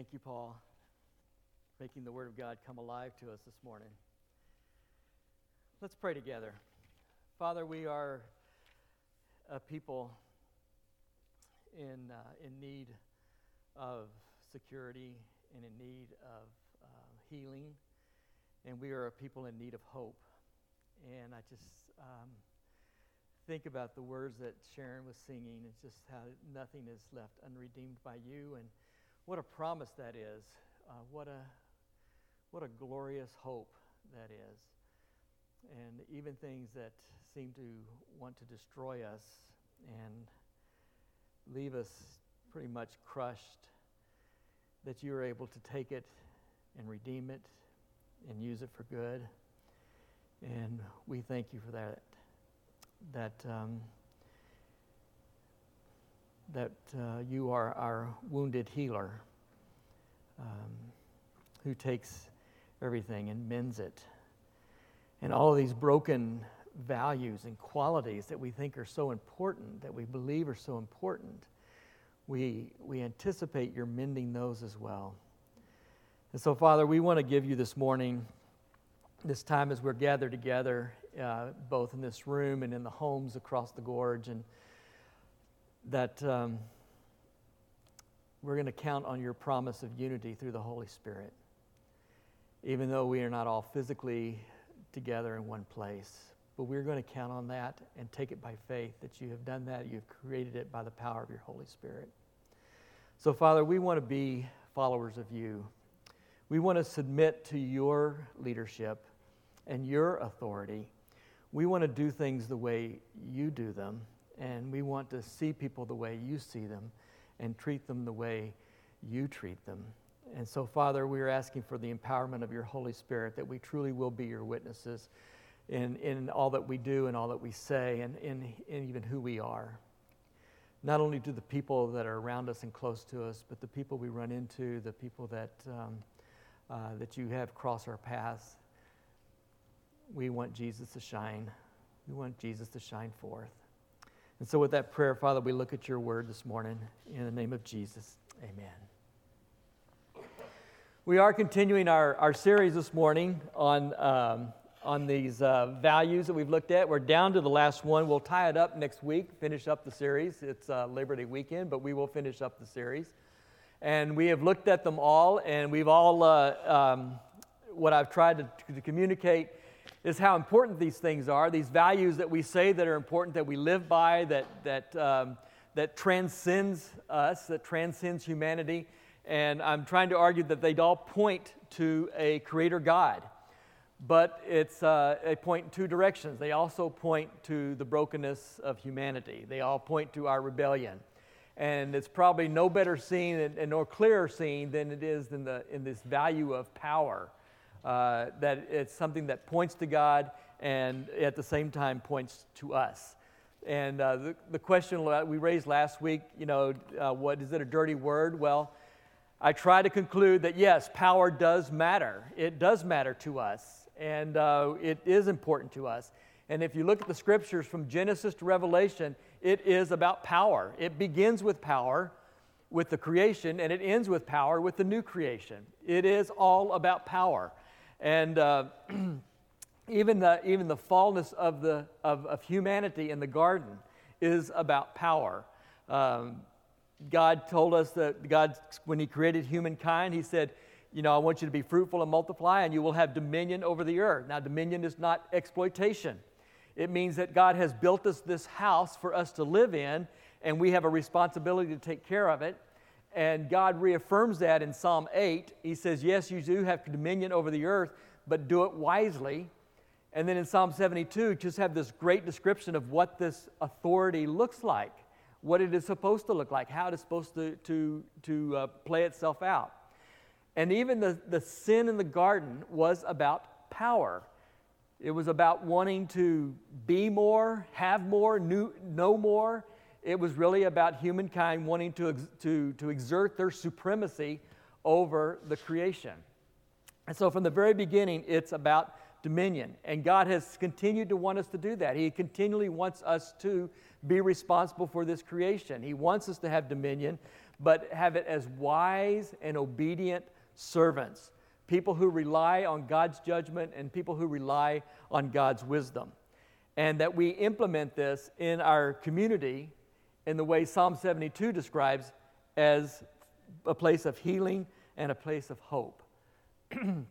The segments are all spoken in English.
Thank you, Paul, making the Word of God come alive to us this morning. Let's pray together. Father, we are a people in, uh, in need of security and in need of uh, healing, and we are a people in need of hope. And I just um, think about the words that Sharon was singing It's just how nothing is left unredeemed by you, and what a promise that is. Uh, what a what a glorious hope that is. And even things that seem to want to destroy us and leave us pretty much crushed, that you are able to take it and redeem it and use it for good. And we thank you for that. That um, that uh, you are our wounded healer um, who takes everything and mends it. And all of these broken values and qualities that we think are so important, that we believe are so important, we, we anticipate your mending those as well. And so, Father, we want to give you this morning, this time as we're gathered together, uh, both in this room and in the homes across the gorge, and that um, we're going to count on your promise of unity through the Holy Spirit, even though we are not all physically together in one place. But we're going to count on that and take it by faith that you have done that. You've created it by the power of your Holy Spirit. So, Father, we want to be followers of you. We want to submit to your leadership and your authority. We want to do things the way you do them, and we want to see people the way you see them and treat them the way you treat them. And so, Father, we are asking for the empowerment of your Holy Spirit that we truly will be your witnesses in, in all that we do and all that we say and in, in even who we are. Not only to the people that are around us and close to us, but the people we run into, the people that, um, uh, that you have cross our paths. We want Jesus to shine. We want Jesus to shine forth. And so, with that prayer, Father, we look at your word this morning. In the name of Jesus, amen. We are continuing our, our series this morning on, um, on these uh, values that we've looked at. We're down to the last one. We'll tie it up next week, finish up the series. It's uh, Labor Day weekend, but we will finish up the series. And we have looked at them all, and we've all, uh, um, what I've tried to, to communicate is how important these things are, these values that we say that are important, that we live by, that, that, um, that transcends us, that transcends humanity and I'm trying to argue that they'd all point to a creator God. But it's uh, point in two directions. They also point to the brokenness of humanity. They all point to our rebellion. And it's probably no better seen and, and no clearer seen than it is in, the, in this value of power. Uh, that it's something that points to God and at the same time points to us. And uh, the, the question we raised last week, you know, uh, what is it a dirty word? Well, I try to conclude that yes, power does matter. It does matter to us, and uh, it is important to us. And if you look at the scriptures from Genesis to Revelation, it is about power. It begins with power with the creation, and it ends with power with the new creation. It is all about power. And uh, even, the, even the fallness of, the, of, of humanity in the garden is about power. Um, God told us that God, when He created humankind, He said, You know, I want you to be fruitful and multiply, and you will have dominion over the earth. Now, dominion is not exploitation, it means that God has built us this house for us to live in, and we have a responsibility to take care of it. And God reaffirms that in Psalm 8. He says, Yes, you do have dominion over the earth, but do it wisely. And then in Psalm 72, just have this great description of what this authority looks like what it is supposed to look like, how it is supposed to, to, to uh, play itself out. And even the, the sin in the garden was about power. It was about wanting to be more, have more, know more. It was really about humankind wanting to, to, to exert their supremacy over the creation. And so, from the very beginning, it's about dominion. And God has continued to want us to do that. He continually wants us to be responsible for this creation. He wants us to have dominion, but have it as wise and obedient servants, people who rely on God's judgment and people who rely on God's wisdom. And that we implement this in our community in the way Psalm 72 describes as a place of healing and a place of hope. and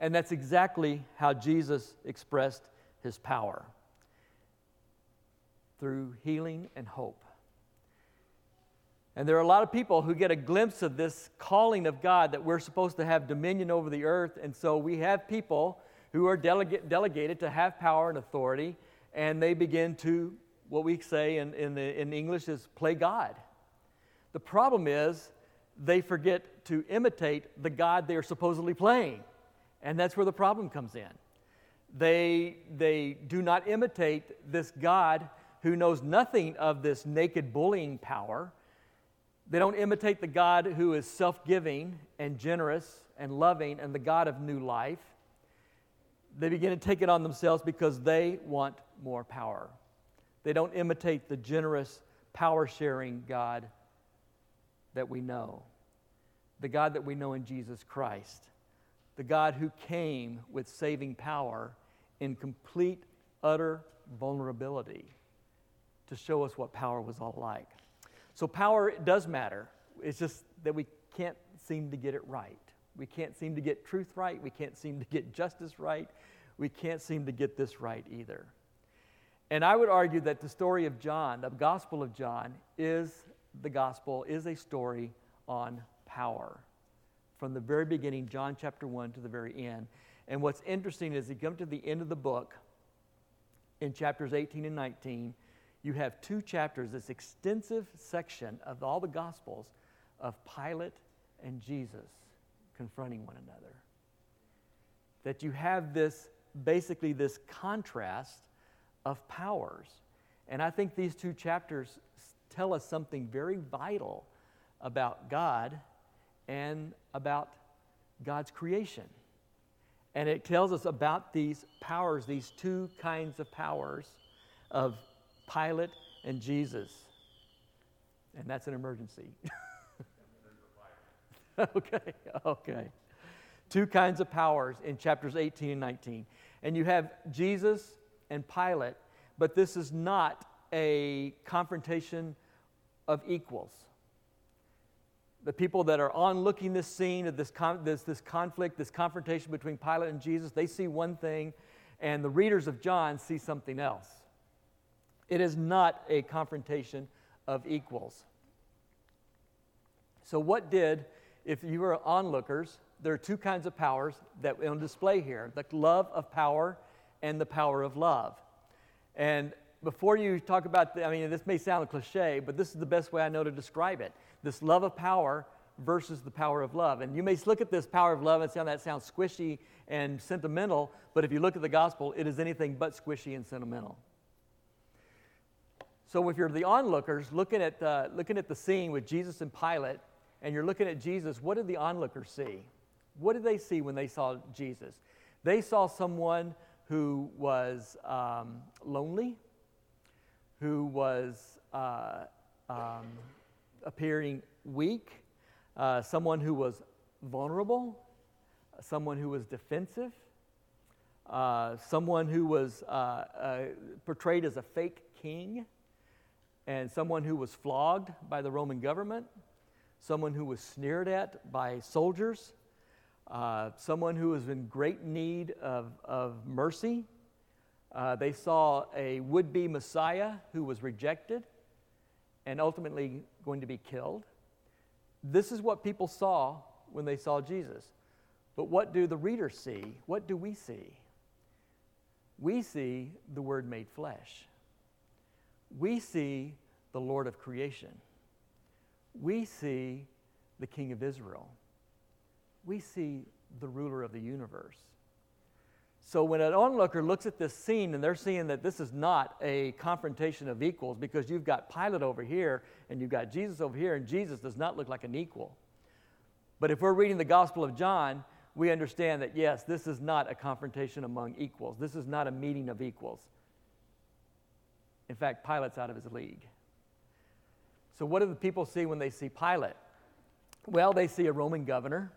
that's exactly how Jesus expressed his power through healing and hope. And there are a lot of people who get a glimpse of this calling of God that we're supposed to have dominion over the earth. And so we have people who are delegate, delegated to have power and authority, and they begin to, what we say in, in, the, in English is play God. The problem is they forget to imitate the God they are supposedly playing. And that's where the problem comes in. They, they do not imitate this God who knows nothing of this naked bullying power. They don't imitate the God who is self giving and generous and loving and the God of new life. They begin to take it on themselves because they want more power. They don't imitate the generous, power sharing God that we know, the God that we know in Jesus Christ, the God who came with saving power in complete, utter vulnerability to show us what power was all like. So, power does matter. It's just that we can't seem to get it right. We can't seem to get truth right. We can't seem to get justice right. We can't seem to get this right either. And I would argue that the story of John, the Gospel of John, is the gospel is a story on power. From the very beginning, John chapter 1 to the very end. And what's interesting is you come to the end of the book, in chapters 18 and 19, you have two chapters, this extensive section of all the Gospels of Pilate and Jesus confronting one another. That you have this, basically, this contrast of powers. And I think these two chapters tell us something very vital about God and about God's creation. And it tells us about these powers, these two kinds of powers of Pilate and Jesus. And that's an emergency. okay, okay. Two kinds of powers in chapters 18 and 19. And you have Jesus and Pilate, but this is not a confrontation of equals. The people that are on looking this scene of this, con- this, this conflict, this confrontation between Pilate and Jesus, they see one thing, and the readers of John see something else. It is not a confrontation of equals. So, what did, if you were onlookers, there are two kinds of powers that on display here the love of power and the power of love. And before you talk about, the, I mean, this may sound a cliche, but this is the best way I know to describe it this love of power versus the power of love. And you may look at this power of love and sound that sounds squishy and sentimental, but if you look at the gospel, it is anything but squishy and sentimental. So if you're the onlookers looking at, uh, looking at the scene with Jesus and Pilate, and you're looking at Jesus, what did the onlookers see? What did they see when they saw Jesus? They saw someone who was um, lonely, who was uh, um, appearing weak, uh, someone who was vulnerable, someone who was defensive, uh, someone who was uh, uh, portrayed as a fake king, and someone who was flogged by the Roman government, someone who was sneered at by soldiers, uh, someone who was in great need of, of mercy uh, they saw a would be Messiah who was rejected and ultimately going to be killed. This is what people saw when they saw Jesus. But what do the readers see? What do we see? We see the Word made flesh. We see the Lord of creation. We see the King of Israel. We see the ruler of the universe. So when an onlooker looks at this scene and they're seeing that this is not a confrontation of equals because you've got Pilate over here and you've got Jesus over here, and Jesus does not look like an equal. But if we're reading the Gospel of John, we understand that, yes, this is not a confrontation among equals. This is not a meeting of equals. In fact, Pilate's out of his league. So, what do the people see when they see Pilate? Well, they see a Roman governor,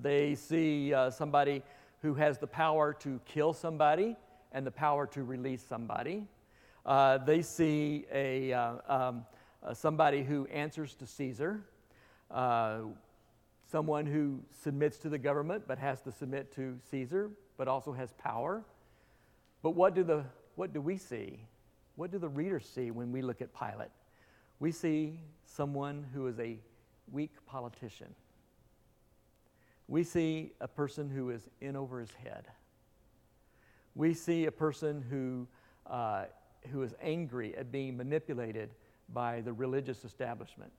they see uh, somebody who has the power to kill somebody and the power to release somebody. Uh, they see a, uh, um, uh, somebody who answers to Caesar, uh, someone who submits to the government but has to submit to Caesar, but also has power. But what do, the, what do we see? What do the readers see when we look at Pilate? We see someone who is a weak politician. We see a person who is in over his head. We see a person who, uh, who is angry at being manipulated by the religious establishment.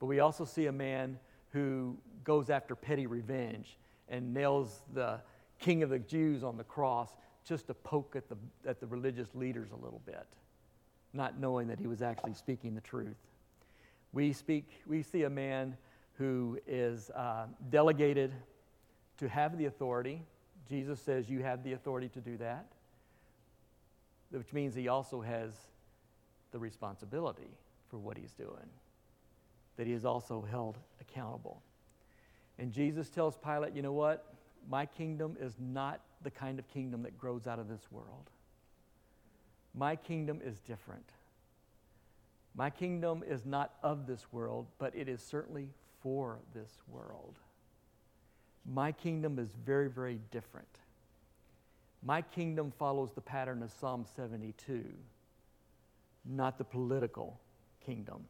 But we also see a man who goes after petty revenge and nails the king of the Jews on the cross just to poke at the, at the religious leaders a little bit, not knowing that he was actually speaking the truth. We, speak, we see a man who is uh, delegated to have the authority. Jesus says, You have the authority to do that, which means he also has the responsibility for what he's doing, that he is also held accountable. And Jesus tells Pilate, You know what? My kingdom is not the kind of kingdom that grows out of this world. My kingdom is different. My kingdom is not of this world, but it is certainly for this world. My kingdom is very, very different. My kingdom follows the pattern of Psalm 72, not the political kingdom.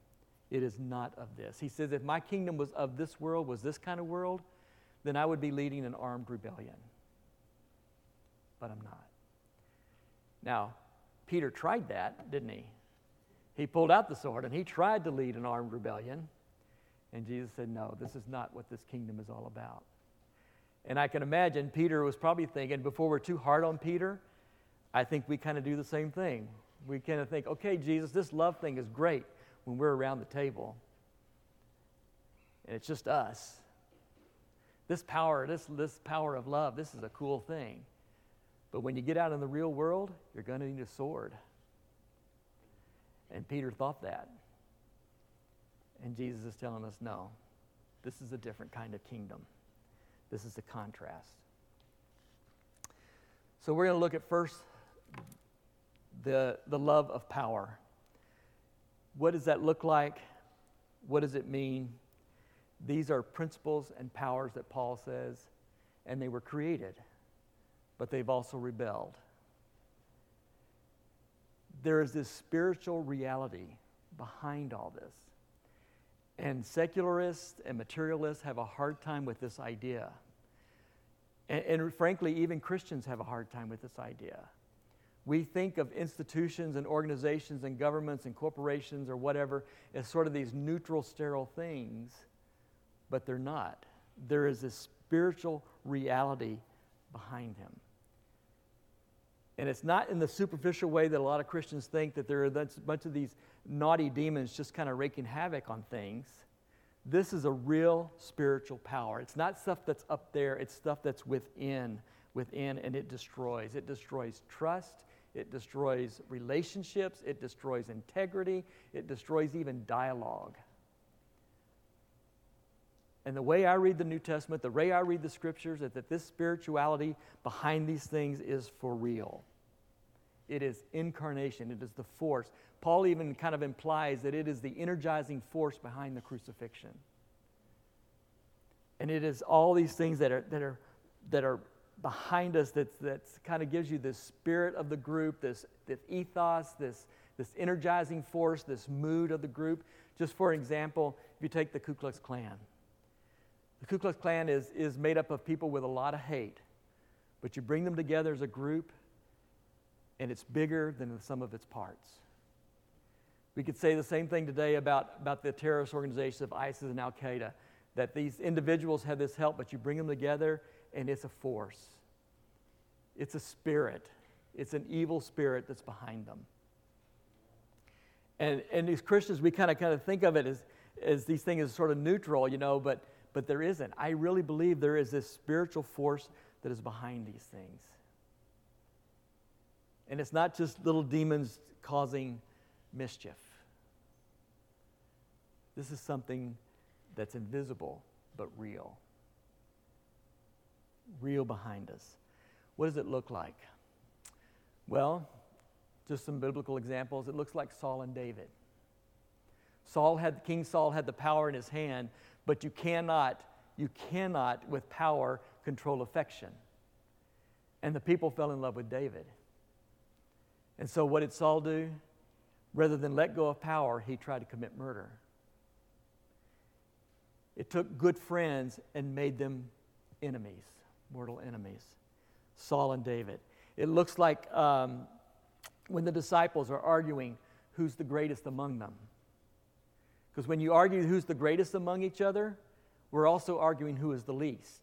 It is not of this. He says, if my kingdom was of this world, was this kind of world, then I would be leading an armed rebellion. But I'm not. Now, Peter tried that, didn't he? He pulled out the sword and he tried to lead an armed rebellion. And Jesus said, No, this is not what this kingdom is all about. And I can imagine Peter was probably thinking, before we're too hard on Peter, I think we kind of do the same thing. We kind of think, okay, Jesus, this love thing is great when we're around the table. And it's just us. This power, this, this power of love, this is a cool thing. But when you get out in the real world, you're going to need a sword. And Peter thought that. And Jesus is telling us no, this is a different kind of kingdom. This is the contrast. So we're going to look at first the, the love of power. What does that look like? What does it mean? These are principles and powers that Paul says, and they were created, but they've also rebelled there is this spiritual reality behind all this. And secularists and materialists have a hard time with this idea. And, and, frankly, even Christians have a hard time with this idea. We think of institutions and organizations and governments and corporations or whatever as sort of these neutral, sterile things, but they're not. There is this spiritual reality behind them. And it's not in the superficial way that a lot of Christians think that there are a bunch of these naughty demons just kind of wreaking havoc on things. This is a real spiritual power. It's not stuff that's up there, it's stuff that's within, within, and it destroys. It destroys trust, it destroys relationships, it destroys integrity, it destroys even dialogue. And the way I read the New Testament, the way I read the scriptures, is that this spirituality behind these things is for real. It is incarnation, it is the force. Paul even kind of implies that it is the energizing force behind the crucifixion. And it is all these things that are, that are, that are behind us that that kind of gives you this spirit of the group, this, this ethos, this, this energizing force, this mood of the group. Just for example, if you take the Ku Klux Klan, the Ku Klux Klan is, is made up of people with a lot of hate, but you bring them together as a group and it's bigger than the sum of its parts. We could say the same thing today about, about the terrorist organizations of ISIS and Al Qaeda, that these individuals have this help, but you bring them together and it's a force. It's a spirit. It's an evil spirit that's behind them. And, and as Christians, we kind of kind of think of it as, as these things as sort of neutral, you know, but, but there isn't. I really believe there is this spiritual force that is behind these things. And it's not just little demons causing mischief. This is something that's invisible but real. Real behind us. What does it look like? Well, just some biblical examples. It looks like Saul and David. Saul had King Saul had the power in his hand, but you cannot you cannot with power control affection. And the people fell in love with David. And so what did Saul do? Rather than let go of power, he tried to commit murder. It took good friends and made them enemies, mortal enemies. Saul and David. It looks like um, when the disciples are arguing who's the greatest among them. Because when you argue who's the greatest among each other, we're also arguing who is the least.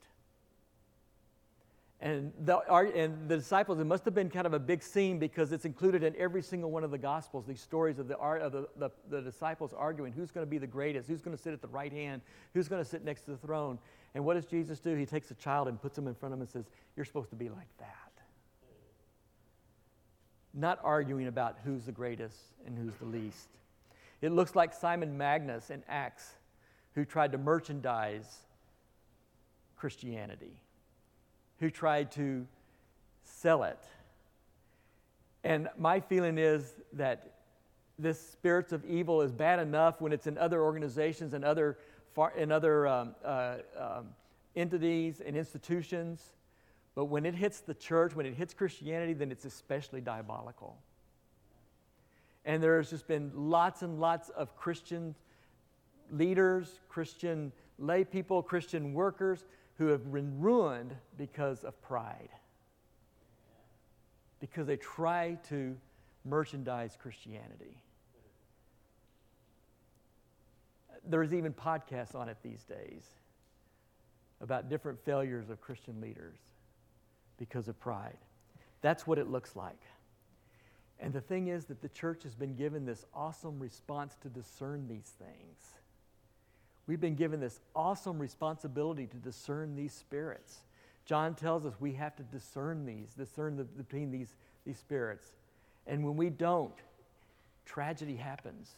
And the, and the disciples, it must have been kind of a big scene because it's included in every single one of the Gospels, these stories of the, of the, the, the disciples arguing who's going to be the greatest, who's going to sit at the right hand, who's going to sit next to the throne. And what does Jesus do? He takes a child and puts him in front of him and says, You're supposed to be like that. Not arguing about who's the greatest and who's the least. It looks like Simon Magnus in Acts, who tried to merchandise Christianity who tried to sell it. And my feeling is that this spirits of evil is bad enough when it's in other organizations and other, far, other um, uh, um, entities and institutions. But when it hits the church, when it hits Christianity, then it's especially diabolical. And there's just been lots and lots of Christian leaders, Christian lay people, Christian workers who have been ruined because of pride. Because they try to merchandise Christianity. There's even podcasts on it these days about different failures of Christian leaders because of pride. That's what it looks like. And the thing is that the church has been given this awesome response to discern these things. We've been given this awesome responsibility to discern these spirits. John tells us we have to discern these, discern the, between these, these spirits. And when we don't, tragedy happens.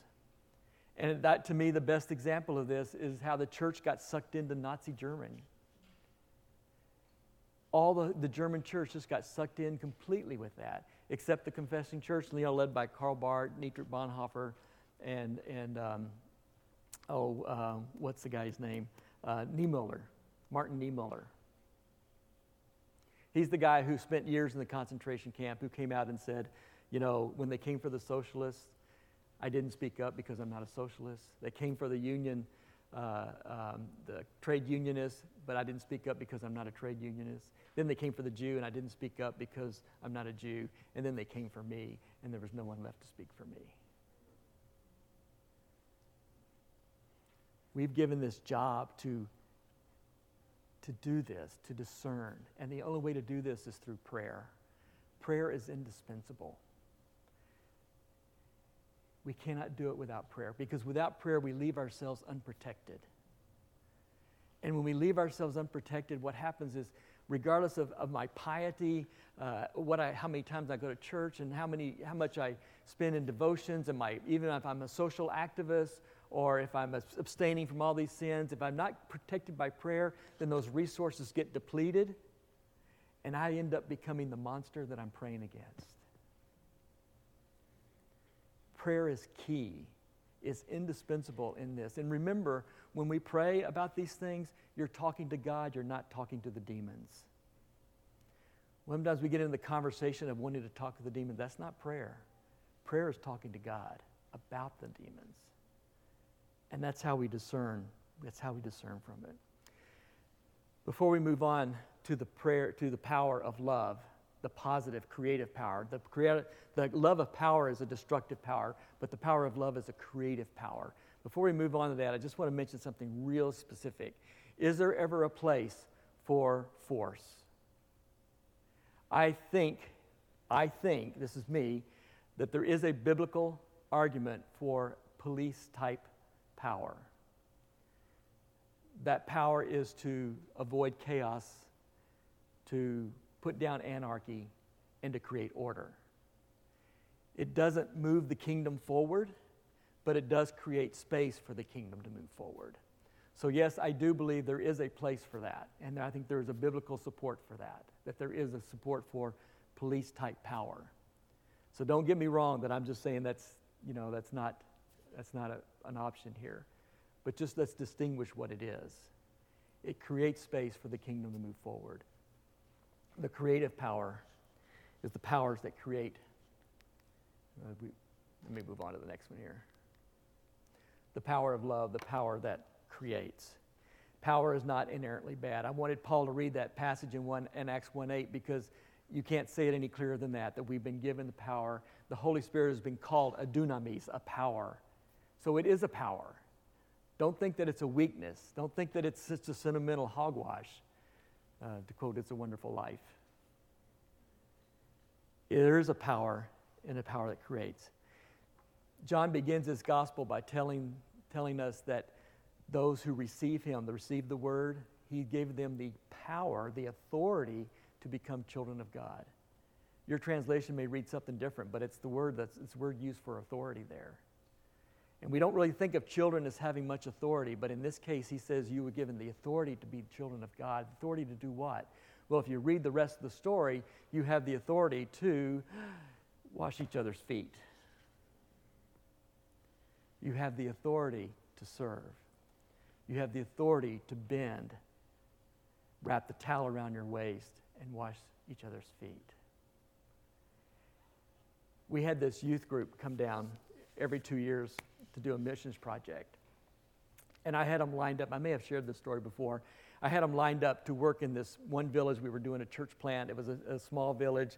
And that, to me, the best example of this is how the church got sucked into Nazi Germany. All the, the German church just got sucked in completely with that, except the confessing church, you know, led by Karl Barth, Dietrich Bonhoeffer, and, and um, oh, uh, what's the guy's name? Uh, Niemöller, Martin Niemöller. He's the guy who spent years in the concentration camp who came out and said, you know, when they came for the socialists, I didn't speak up because I'm not a socialist. They came for the union, uh, um, the trade unionists, but I didn't speak up because I'm not a trade unionist. Then they came for the Jew, and I didn't speak up because I'm not a Jew. And then they came for me, and there was no one left to speak for me. We've given this job to, to do this, to discern. And the only way to do this is through prayer. Prayer is indispensable. We cannot do it without prayer because without prayer, we leave ourselves unprotected. And when we leave ourselves unprotected, what happens is, regardless of, of my piety, uh, what I, how many times I go to church, and how, many, how much I spend in devotions, and my, even if I'm a social activist or if I'm abstaining from all these sins, if I'm not protected by prayer, then those resources get depleted, and I end up becoming the monster that I'm praying against. Prayer is key, is indispensable in this. And remember, when we pray about these things, you're talking to God, you're not talking to the demons. Sometimes we get into the conversation of wanting to talk to the demons. That's not prayer. Prayer is talking to God about the demons. And that's how we discern. That's how we discern from it. Before we move on to the prayer, to the power of love, the positive creative power. The, creative, the love of power is a destructive power, but the power of love is a creative power. Before we move on to that, I just want to mention something real specific. Is there ever a place for force? I think, I think, this is me, that there is a biblical argument for police type power. that power is to avoid chaos, to put down anarchy, and to create order. It doesn't move the kingdom forward, but it does create space for the kingdom to move forward. So, yes, I do believe there is a place for that. And I think there is a biblical support for that, that there is a support for police type power. So, don't get me wrong that I'm just saying that's, you know, that's not, that's not a, an option here. But just let's distinguish what it is. It creates space for the kingdom to move forward. The creative power is the powers that create. Uh, we, let me move on to the next one here. The power of love, the power that creates. Power is not inherently bad. I wanted Paul to read that passage in, one, in Acts 1 8 because you can't say it any clearer than that, that we've been given the power. The Holy Spirit has been called a dunamis, a power. So it is a power. Don't think that it's a weakness. Don't think that it's just a sentimental hogwash, uh, to quote It's a Wonderful Life. There is a power and a power that creates. John begins his gospel by telling, telling us that those who receive him, that receive the word, he gave them the power, the authority to become children of God. Your translation may read something different, but it's the word that's it's word used for authority there. And we don't really think of children as having much authority, but in this case, he says you were given the authority to be children of God. Authority to do what? Well, if you read the rest of the story, you have the authority to wash each other's feet. You have the authority to serve. You have the authority to bend, wrap the towel around your waist, and wash each other's feet. We had this youth group come down every two years to do a missions project. And I had them lined up. I may have shared this story before. I had them lined up to work in this one village. We were doing a church plant. It was a, a small village.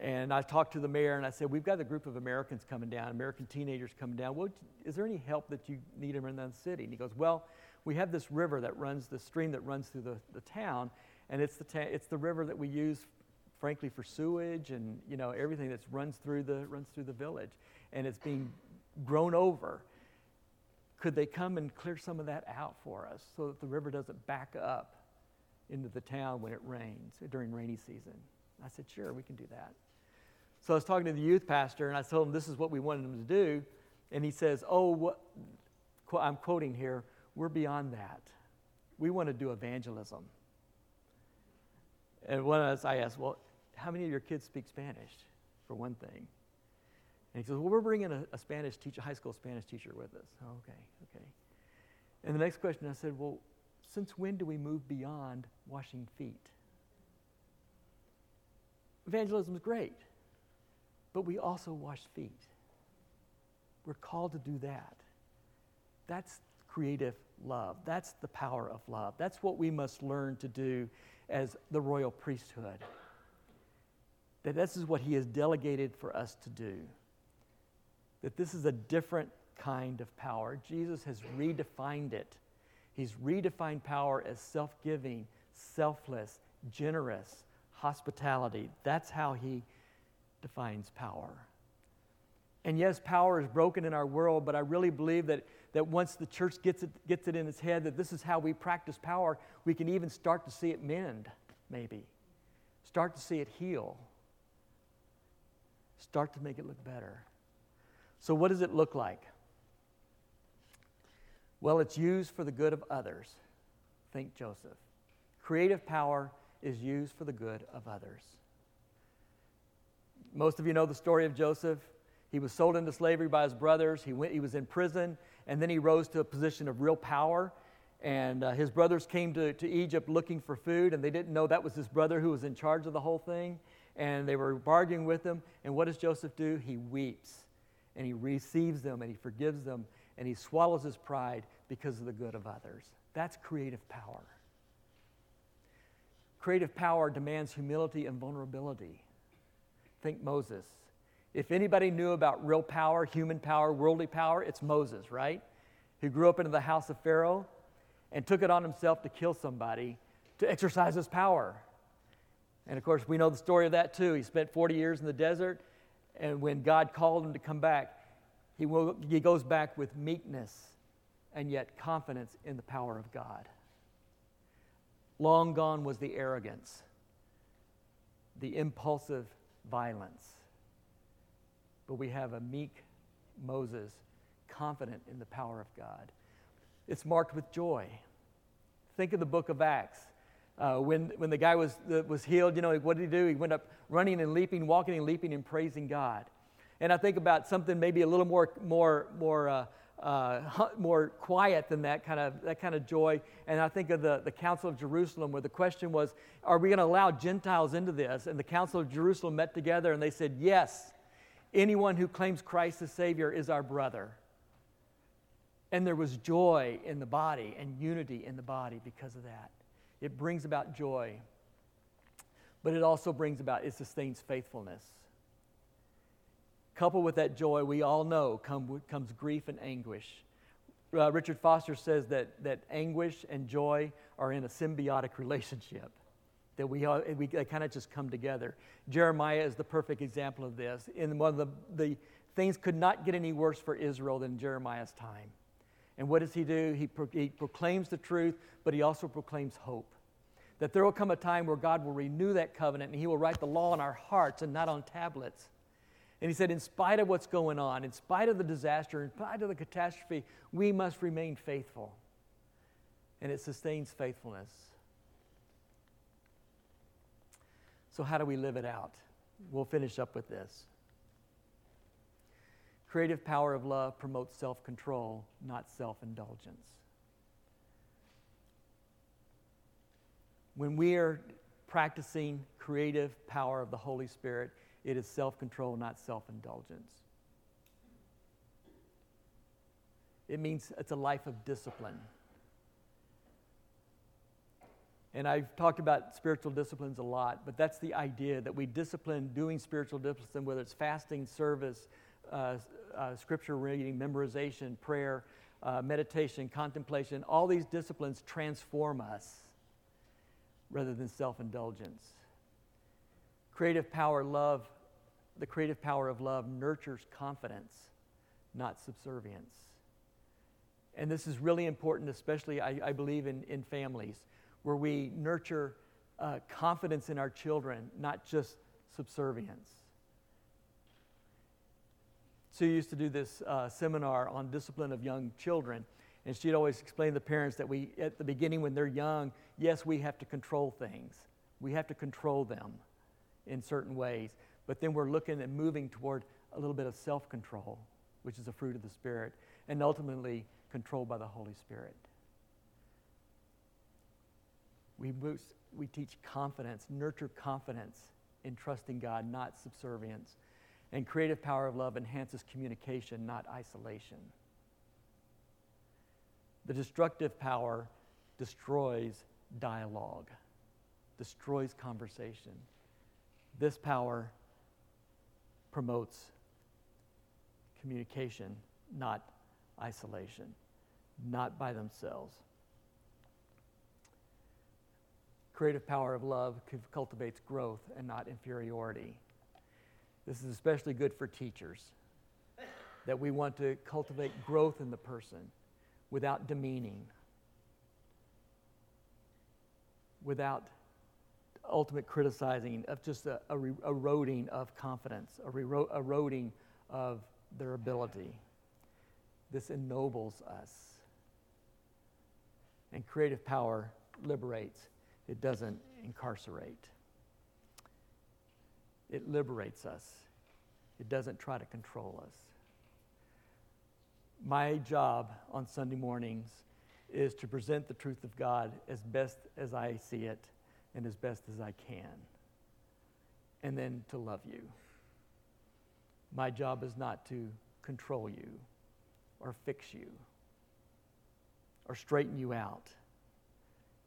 And I talked to the mayor and I said, We've got a group of Americans coming down, American teenagers coming down. Well, is there any help that you need them in the city? And he goes, Well, we have this river that runs, the stream that runs through the, the town, and it's the, ta- it's the river that we use, frankly, for sewage and you know everything that runs through the runs through the village, and it's being grown over. Could they come and clear some of that out for us so that the river doesn't back up into the town when it rains during rainy season? I said, Sure, we can do that. So I was talking to the youth pastor, and I told him this is what we wanted him to do. And he says, Oh, what, I'm quoting here, we're beyond that. We want to do evangelism. And one of us, I asked, Well, how many of your kids speak Spanish, for one thing? And he says, Well, we're bringing a, a Spanish teacher, high school Spanish teacher with us. Oh, okay, okay. And the next question I said, Well, since when do we move beyond washing feet? Evangelism is great but we also wash feet. We're called to do that. That's creative love. That's the power of love. That's what we must learn to do as the royal priesthood. That this is what he has delegated for us to do. That this is a different kind of power. Jesus has redefined it. He's redefined power as self giving, selfless, generous, hospitality. That's how he defines power. And yes, power is broken in our world, but I really believe that, that once the church gets it, gets it in its head that this is how we practice power, we can even start to see it mend, maybe. Start to see it heal. Start to make it look better. So, what does it look like? Well, it's used for the good of others. Think Joseph. Creative power is used for the good of others. Most of you know the story of Joseph. He was sold into slavery by his brothers. He, went, he was in prison, and then he rose to a position of real power. And uh, his brothers came to, to Egypt looking for food, and they didn't know that was his brother who was in charge of the whole thing. And they were bargaining with him. And what does Joseph do? He weeps, and he receives them, and he forgives them, and he swallows his pride because of the good of others. That's creative power. Creative power demands humility and vulnerability. Think Moses. If anybody knew about real power, human power, worldly power, it's Moses, right? Who grew up into the house of Pharaoh and took it on himself to kill somebody to exercise his power. And of course, we know the story of that too. He spent 40 years in the desert, and when God called him to come back, he, will, he goes back with meekness and yet confidence in the power of God. Long gone was the arrogance, the impulsive violence. But we have a meek Moses, confident in the power of God. It's marked with joy. Think of the book of Acts. Uh, when, when the guy was, was healed, you know, what did he do? He went up running and leaping, walking and leaping and praising God. And I think about something maybe a little more, more, more, uh, uh, more quiet than that kind of, that kind of joy. And I think of the, the Council of Jerusalem, where the question was, are we going to allow Gentiles into this? And the Council of Jerusalem met together and they said, yes, anyone who claims Christ as Savior is our brother. And there was joy in the body and unity in the body because of that. It brings about joy, but it also brings about, it sustains faithfulness. Coupled with that joy, we all know come, comes grief and anguish. Uh, Richard Foster says that, that anguish and joy are in a symbiotic relationship, that we, all, we kind of just come together. Jeremiah is the perfect example of this. In one of the, the things could not get any worse for Israel than Jeremiah's time. And what does he do? He, pro- he proclaims the truth, but he also proclaims hope. That there will come a time where God will renew that covenant and he will write the law on our hearts and not on tablets. And he said, in spite of what's going on, in spite of the disaster, in spite of the catastrophe, we must remain faithful. And it sustains faithfulness. So, how do we live it out? We'll finish up with this. Creative power of love promotes self control, not self indulgence. When we are practicing creative power of the Holy Spirit, it is self control, not self indulgence. It means it's a life of discipline. And I've talked about spiritual disciplines a lot, but that's the idea that we discipline doing spiritual discipline, whether it's fasting, service, uh, uh, scripture reading, memorization, prayer, uh, meditation, contemplation. All these disciplines transform us rather than self indulgence. Creative power, love, the creative power of love nurtures confidence, not subservience. And this is really important, especially, I, I believe, in, in families where we nurture uh, confidence in our children, not just subservience. Sue used to do this uh, seminar on discipline of young children, and she'd always explain to the parents that we, at the beginning, when they're young, yes, we have to control things. We have to control them in certain ways. But then we're looking and moving toward a little bit of self control, which is a fruit of the Spirit, and ultimately controlled by the Holy Spirit. We, boost, we teach confidence, nurture confidence in trusting God, not subservience. And creative power of love enhances communication, not isolation. The destructive power destroys dialogue, destroys conversation. This power promotes communication, not isolation, not by themselves. Creative power of love cultivates growth and not inferiority. This is especially good for teachers, that we want to cultivate growth in the person without demeaning, without ultimate criticizing, of just a, a re- eroding of confidence, a re- eroding of their ability. This ennobles us. And creative power liberates, it doesn't incarcerate. It liberates us, it doesn't try to control us. My job on Sunday mornings is to present the truth of God as best as I see it and as best as I can, and then to love you. My job is not to control you or fix you or straighten you out.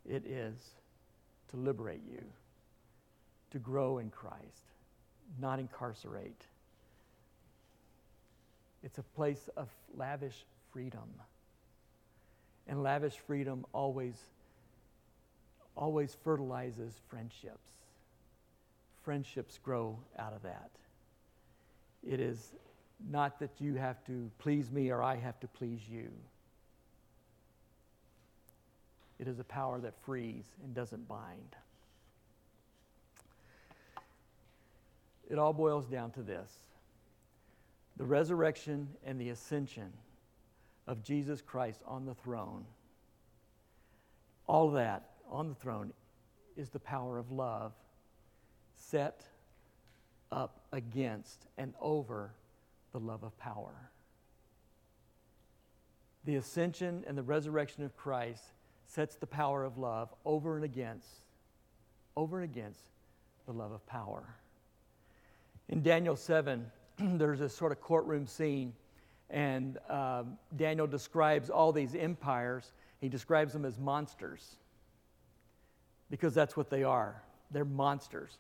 It is to liberate you, to grow in Christ, not incarcerate. It's a place of lavish freedom. And lavish freedom always always fertilizes friendships. Friendships grow out of that. It is not that you have to please me or I have to please you. it is a power that frees and doesn't bind. It all boils down to this the resurrection and the ascension of Jesus Christ on the throne. All that on the throne is the power of love set up against and over the love of power. The ascension and the resurrection of Christ sets the power of love over and against, over and against the love of power. In Daniel 7, there's this sort of courtroom scene, and um, Daniel describes all these empires. He describes them as monsters because that's what they are. They're monsters.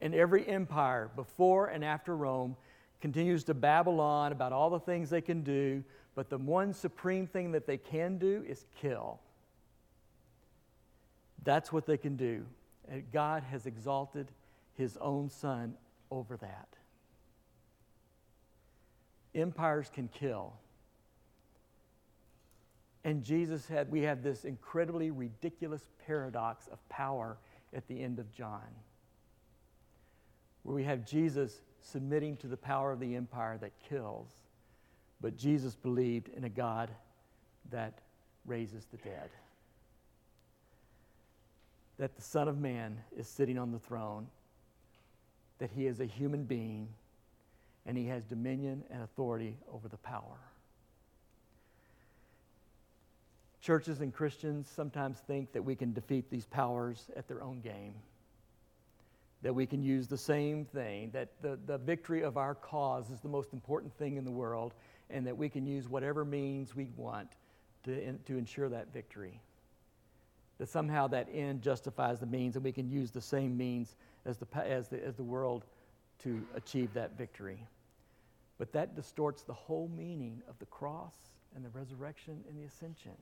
And every empire before and after Rome continues to babble on about all the things they can do, but the one supreme thing that they can do is kill. That's what they can do. And God has exalted his own son over that. Empires can kill. And Jesus had, we have this incredibly ridiculous paradox of power at the end of John, where we have Jesus submitting to the power of the empire that kills, but Jesus believed in a God that raises the dead. That the Son of Man is sitting on the throne, that he is a human being, and he has dominion and authority over the power. Churches and Christians sometimes think that we can defeat these powers at their own game. That we can use the same thing, that the, the victory of our cause is the most important thing in the world, and that we can use whatever means we want to, in, to ensure that victory. That somehow that end justifies the means, and we can use the same means as the, as the, as the world to achieve that victory. But that distorts the whole meaning of the cross and the resurrection and the ascension.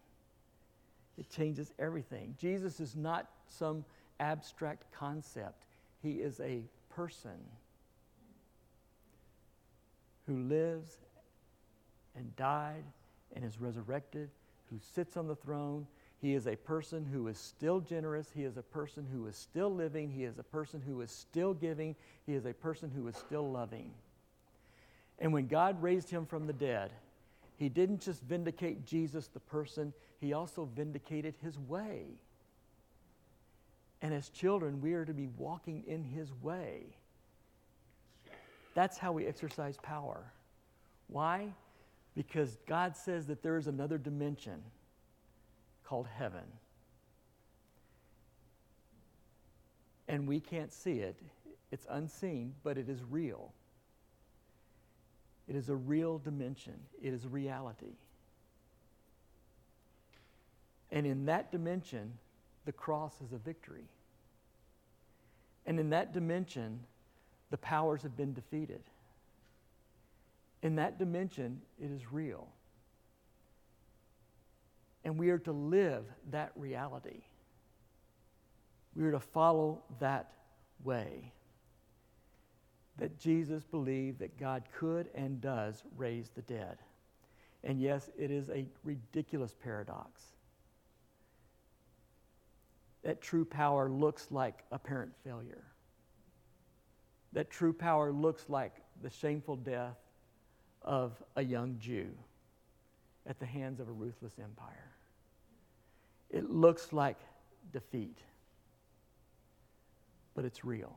It changes everything. Jesus is not some abstract concept, He is a person who lives and died and is resurrected, who sits on the throne. He is a person who is still generous. He is a person who is still living. He is a person who is still giving. He is a person who is still loving. And when God raised him from the dead, he didn't just vindicate Jesus, the person, he also vindicated his way. And as children, we are to be walking in his way. That's how we exercise power. Why? Because God says that there is another dimension called heaven. And we can't see it, it's unseen, but it is real. It is a real dimension, it is reality. And in that dimension, the cross is a victory. And in that dimension, the powers have been defeated. In that dimension, it is real. And we are to live that reality. We are to follow that way that Jesus believed that God could and does raise the dead. And yes, it is a ridiculous paradox. That true power looks like apparent failure. That true power looks like the shameful death of a young Jew at the hands of a ruthless empire. It looks like defeat, but it's real.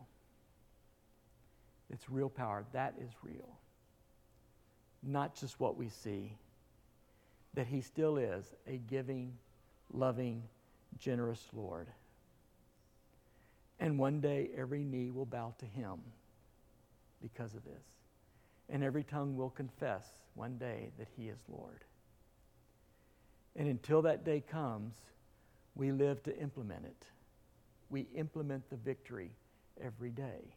It's real power. That is real. Not just what we see, that He still is a giving, loving, generous Lord. And one day every knee will bow to Him because of this. And every tongue will confess one day that He is Lord. And until that day comes, we live to implement it. We implement the victory every day.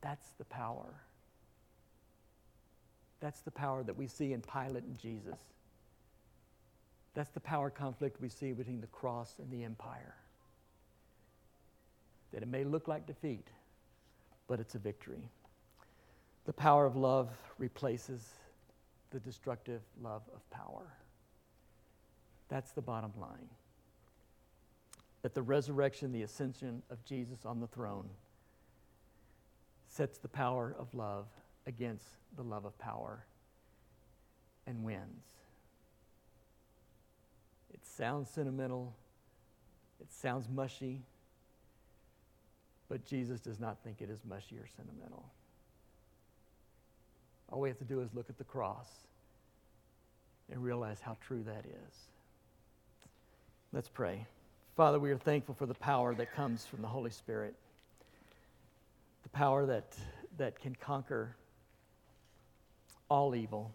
That's the power. That's the power that we see in Pilate and Jesus. That's the power conflict we see between the cross and the empire. That it may look like defeat, but it's a victory. The power of love replaces the destructive love of power. That's the bottom line. That the resurrection, the ascension of Jesus on the throne sets the power of love against the love of power and wins. It sounds sentimental, it sounds mushy, but Jesus does not think it is mushy or sentimental. All we have to do is look at the cross and realize how true that is. Let's pray. Father, we are thankful for the power that comes from the Holy Spirit, the power that, that can conquer all evil.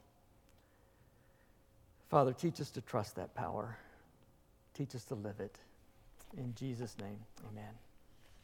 Father, teach us to trust that power. Teach us to live it. In Jesus' name, amen.